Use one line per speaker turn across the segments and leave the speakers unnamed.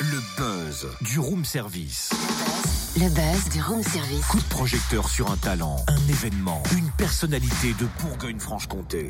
Le buzz du room service.
Le buzz du room service.
Coup de projecteur sur un talent, un événement, une personnalité de Bourgogne-Franche-Comté.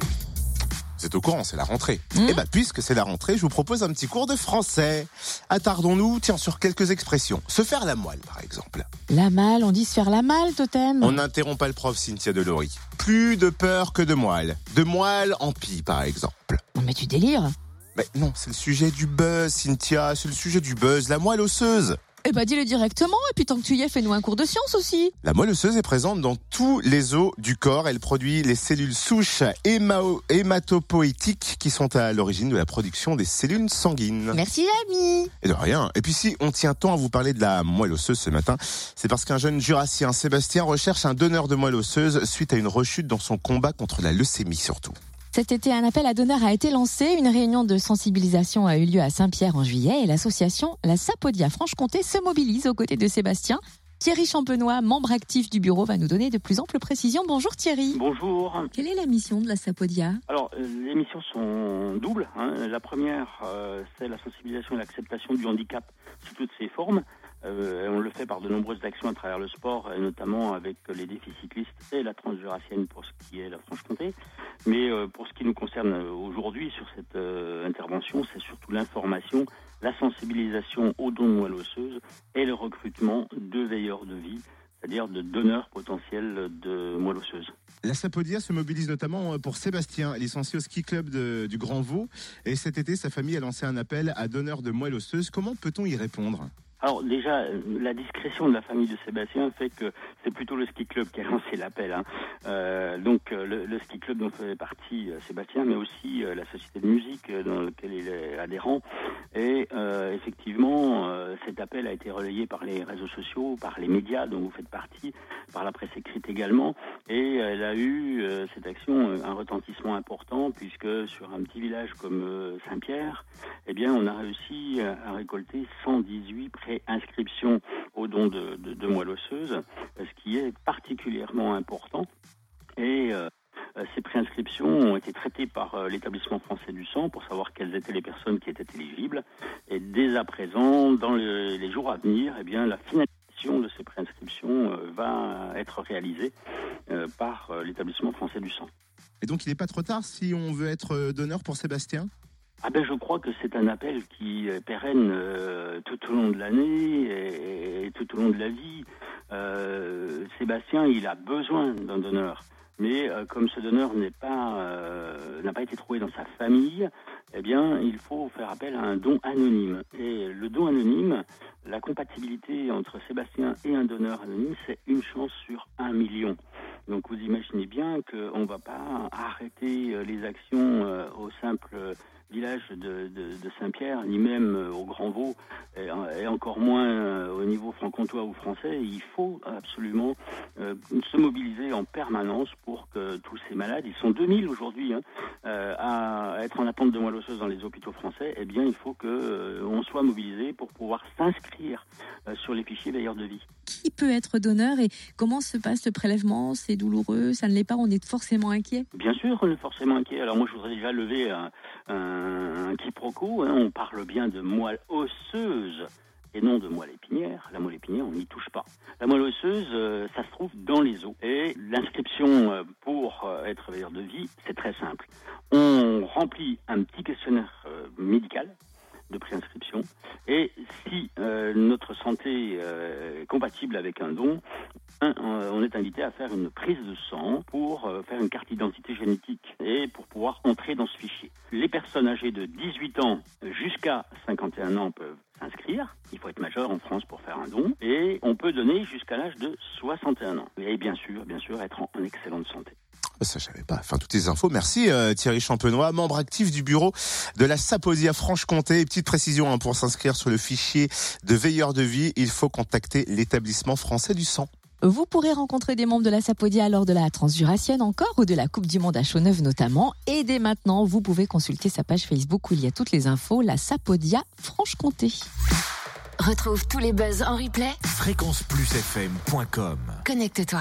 Vous êtes au courant, c'est la rentrée.
Mmh.
Et bah, puisque c'est la rentrée, je vous propose un petit cours de français. Attardons-nous, tiens, sur quelques expressions. Se faire la moelle, par exemple.
La malle, on dit se faire la malle, totem.
On n'interrompt pas le prof, Cynthia Delory. Plus de peur que de moelle. De moelle en pie, par exemple.
Non mais tu délires.
Mais non, c'est le sujet du buzz, Cynthia. C'est le sujet du buzz, la moelle osseuse.
Eh bah dis-le directement, et puis tant que tu y es, fais-nous un cours de science aussi.
La moelle osseuse est présente dans tous les os du corps. Elle produit les cellules souches hématopoïétiques qui sont à l'origine de la production des cellules sanguines.
Merci l'ami.
Et de rien. Et puis si on tient tant à vous parler de la moelle osseuse ce matin, c'est parce qu'un jeune jurassien, Sébastien, recherche un donneur de moelle osseuse suite à une rechute dans son combat contre la leucémie surtout.
Cet été, un appel à donneurs a été lancé. Une réunion de sensibilisation a eu lieu à Saint-Pierre en juillet et l'association La Sapodia Franche-Comté se mobilise aux côtés de Sébastien. Thierry Champenois, membre actif du bureau, va nous donner de plus amples précisions. Bonjour Thierry.
Bonjour.
Quelle est la mission de la Sapodia?
Alors, euh, les missions sont doubles. hein. La première, euh, c'est la sensibilisation et l'acceptation du handicap sous toutes ses formes. Euh, on le fait par de nombreuses actions à travers le sport, et notamment avec les défis cyclistes et la transjurassienne pour ce qui est la Franche-Comté. Mais euh, pour ce qui nous concerne euh, aujourd'hui sur cette euh, intervention, c'est surtout l'information, la sensibilisation aux dons moelle osseuse et le recrutement de veilleurs de vie, c'est-à-dire de donneurs potentiels de moelle osseuse.
La Sapodia se mobilise notamment pour Sébastien, licencié au ski club du Grand Vaux. Et cet été, sa famille a lancé un appel à donneurs de moelle osseuse. Comment peut-on y répondre?
Alors déjà, euh, la discrétion de la famille de Sébastien fait que c'est plutôt le ski club qui a lancé l'appel. hein. Euh, donc euh, le, ski club dont fait partie Sébastien, mais aussi la société de musique dans laquelle il est adhérent. Et effectivement, cet appel a été relayé par les réseaux sociaux, par les médias dont vous faites partie, par la presse écrite également. Et elle a eu, euh, cette action, euh, un retentissement important puisque sur un petit village comme euh, Saint-Pierre, eh bien, on a réussi à récolter 118 pré-inscriptions au don de, de, moelle osseuse, ce qui est particulièrement important. Et euh, ces préinscriptions ont été traitées par l'établissement français du sang pour savoir quelles étaient les personnes qui étaient éligibles. Et dès à présent, dans le- les jours à venir, eh bien, la de ces préinscriptions euh, va être réalisée euh, par euh, l'établissement français du sang.
Et donc, il n'est pas trop tard si on veut être donneur pour Sébastien?
Ah ben je crois que c'est un appel qui est pérenne euh, tout au long de l'année et, et tout au long de la vie. Euh, Sébastien, il a besoin d'un donneur. Mais euh, comme ce donneur n'est pas euh, n'a pas été trouvé dans sa famille, eh bien, il faut faire appel à un don anonyme. Et le don anonyme, la compatibilité entre Sébastien et un donneur anonyme, c'est une chance sur un million. Donc vous imaginez bien qu'on ne va pas arrêter euh, les actions euh, au simple village de, de- de Saint-Pierre, ni même euh, au Grand Vaux, et, et encore moins euh, au niveau franc-comtois ou français. Il faut absolument euh, se mobiliser en permanence pour que tous ces malades, ils sont 2000 aujourd'hui, hein, euh, à être en attente de moelle osseuse dans les hôpitaux français, eh bien il faut que euh, on soit mobilisé pour pouvoir s'inscrire sur les fichiers d'ailleurs de vie.
Qui peut être donneur et comment se passe le prélèvement? C'est douloureux, ça ne l'est pas, on est forcément inquiet?
Bien sûr, on est forcément inquiet. Alors moi, je voudrais déjà lever un, un, un quiproquo. hein. On parle bien de moelle osseuse et non de moelle épinière. La moelle épinière, on n'y touche pas. La moelle osseuse, euh, ça se trouve dans les os. Et l'inscription euh, pour euh, être veilleur de vie, c'est très simple. On remplit un petit questionnaire médical de préinscription. Et si euh, notre santé euh, est compatible avec un don, euh, on est invité à faire une prise de sang pour faire une carte d'identité génétique et pour pouvoir entrer dans ce fichier. Les personnes âgées de 18 ans jusqu'à 51 ans peuvent s'inscrire. Il faut être majeur en France pour faire un don. Et on peut donner jusqu'à l'âge de 61 ans. Et bien sûr, bien sûr, être en excellente santé.
Ça, je savais pas. Enfin, toutes les infos. Merci euh, Thierry Champenois, membre actif du bureau de la Saposia Franche-Comté. Et Petite précision hein, pour s'inscrire sur le fichier de veilleur de vie, il faut contacter l'établissement français du sang.
Vous pourrez rencontrer des membres de la Sapodia lors de la Transjurassienne encore ou de la Coupe du Monde à Chaux-Neuve notamment. Et dès maintenant, vous pouvez consulter sa page Facebook où il y a toutes les infos, la Sapodia Franche-Comté.
Retrouve tous les buzz en replay.
Fréquenceplusfm.com
Connecte-toi.